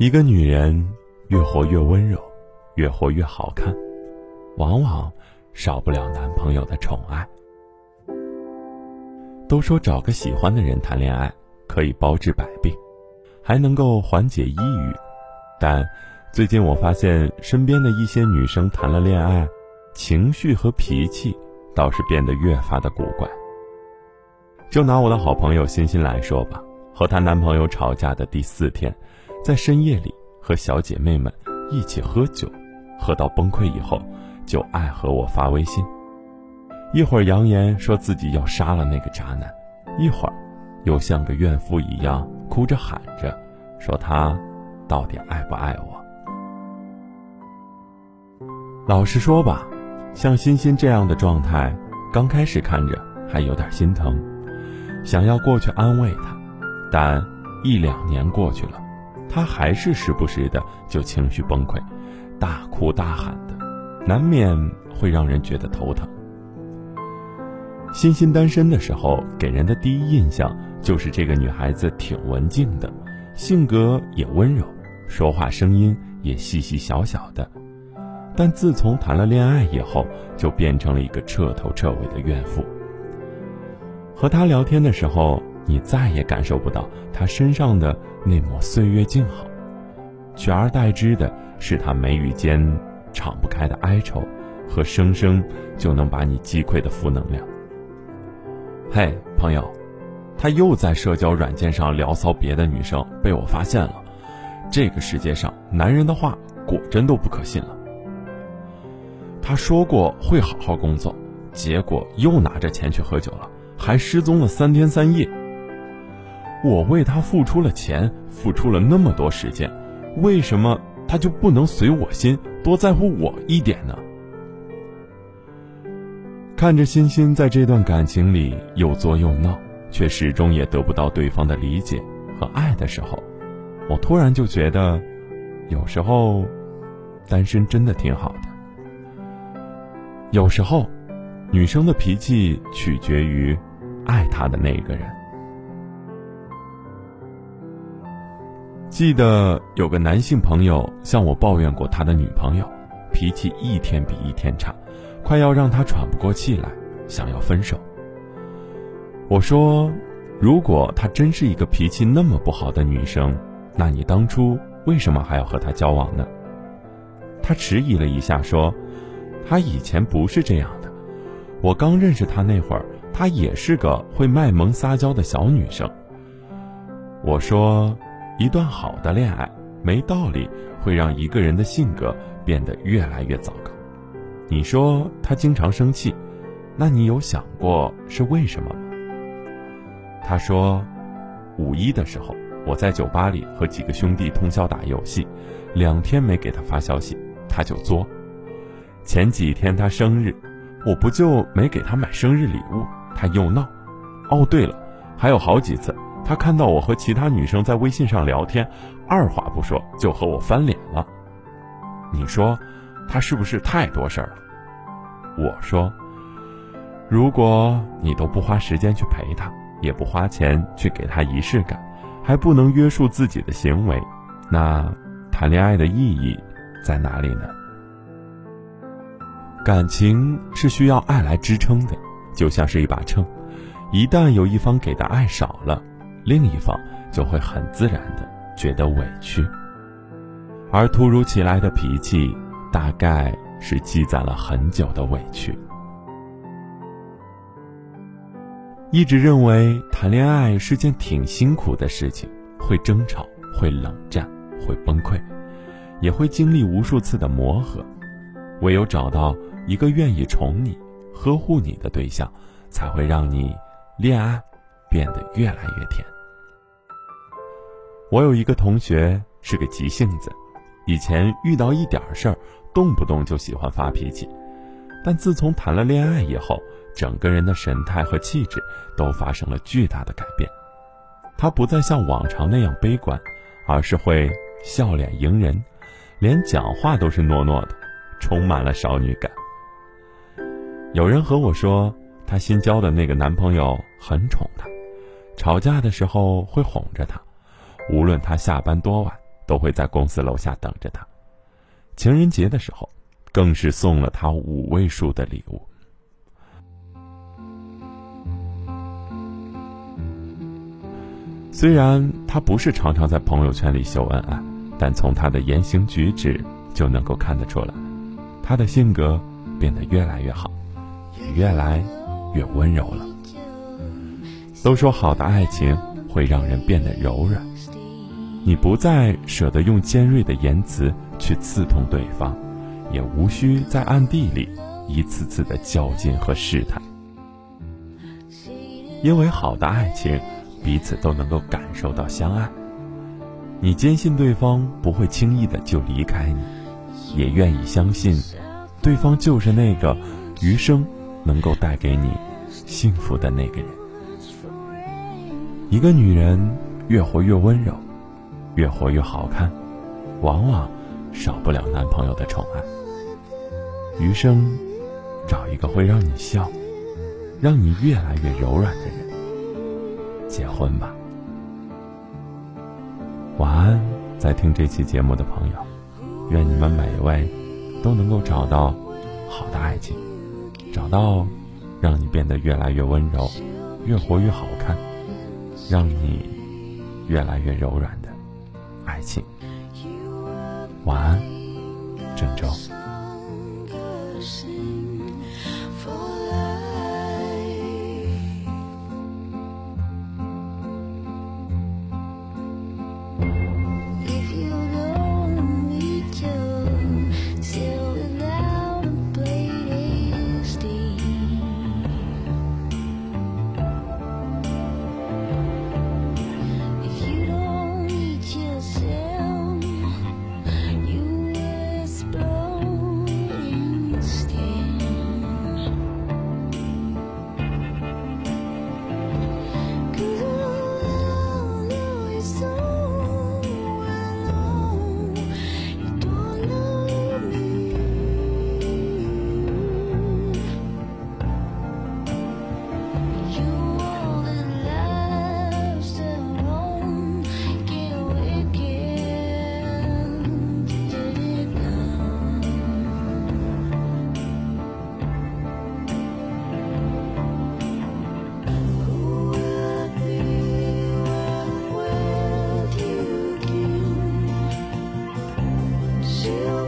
一个女人越活越温柔，越活越好看，往往少不了男朋友的宠爱。都说找个喜欢的人谈恋爱可以包治百病，还能够缓解抑郁，但最近我发现身边的一些女生谈了恋爱，情绪和脾气倒是变得越发的古怪。就拿我的好朋友欣欣来说吧，和她男朋友吵架的第四天。在深夜里和小姐妹们一起喝酒，喝到崩溃以后，就爱和我发微信。一会儿扬言说自己要杀了那个渣男，一会儿又像个怨妇一样哭着喊着，说他到底爱不爱我。老实说吧，像欣欣这样的状态，刚开始看着还有点心疼，想要过去安慰他，但一两年过去了。他还是时不时的就情绪崩溃，大哭大喊的，难免会让人觉得头疼。欣欣单身的时候，给人的第一印象就是这个女孩子挺文静的，性格也温柔，说话声音也细细小小的。但自从谈了恋爱以后，就变成了一个彻头彻尾的怨妇。和她聊天的时候。你再也感受不到他身上的那抹岁月静好，取而代之的是他眉宇间敞不开的哀愁，和生生就能把你击溃的负能量。嘿，朋友，他又在社交软件上聊骚别的女生，被我发现了。这个世界上，男人的话果真都不可信了。他说过会好好工作，结果又拿着钱去喝酒了，还失踪了三天三夜。我为他付出了钱，付出了那么多时间，为什么他就不能随我心，多在乎我一点呢？看着欣欣在这段感情里又作又闹，却始终也得不到对方的理解和爱的时候，我突然就觉得，有时候，单身真的挺好的。有时候，女生的脾气取决于爱她的那个人。记得有个男性朋友向我抱怨过他的女朋友，脾气一天比一天差，快要让他喘不过气来，想要分手。我说，如果她真是一个脾气那么不好的女生，那你当初为什么还要和她交往呢？他迟疑了一下，说：“她以前不是这样的，我刚认识她那会儿，她也是个会卖萌撒娇的小女生。”我说。一段好的恋爱，没道理会让一个人的性格变得越来越糟糕。你说他经常生气，那你有想过是为什么吗？他说，五一的时候我在酒吧里和几个兄弟通宵打游戏，两天没给他发消息，他就作。前几天他生日，我不就没给他买生日礼物，他又闹。哦，对了，还有好几次。他看到我和其他女生在微信上聊天，二话不说就和我翻脸了。你说，他是不是太多事儿了？我说，如果你都不花时间去陪他，也不花钱去给他仪式感，还不能约束自己的行为，那谈恋爱的意义在哪里呢？感情是需要爱来支撑的，就像是一把秤，一旦有一方给的爱少了。另一方就会很自然的觉得委屈，而突如其来的脾气，大概是积攒了很久的委屈。一直认为谈恋爱是件挺辛苦的事情，会争吵，会冷战，会崩溃，也会经历无数次的磨合。唯有找到一个愿意宠你、呵护你的对象，才会让你恋爱。变得越来越甜。我有一个同学是个急性子，以前遇到一点事儿，动不动就喜欢发脾气，但自从谈了恋爱以后，整个人的神态和气质都发生了巨大的改变。他不再像往常那样悲观，而是会笑脸迎人，连讲话都是糯糯的，充满了少女感。有人和我说，她新交的那个男朋友很宠她。吵架的时候会哄着他，无论他下班多晚，都会在公司楼下等着他。情人节的时候，更是送了他五位数的礼物。虽然他不是常常在朋友圈里秀恩爱，但从他的言行举止就能够看得出来，他的性格变得越来越好，也越来越温柔了。都说好的爱情会让人变得柔软，你不再舍得用尖锐的言辞去刺痛对方，也无需在暗地里一次次的较劲和试探，因为好的爱情。彼此都能够感受到相爱，你坚信对方不会轻易的就离开你，也愿意相信，对方就是那个余生能够带给你幸福的那个人。一个女人越活越温柔，越活越好看，往往少不了男朋友的宠爱。余生，找一个会让你笑，让你越来越柔软的人。结婚吧，晚安，在听这期节目的朋友，愿你们每一位都能够找到好的爱情，找到让你变得越来越温柔、越活越好看、让你越来越柔软爱情。晚安，郑州。you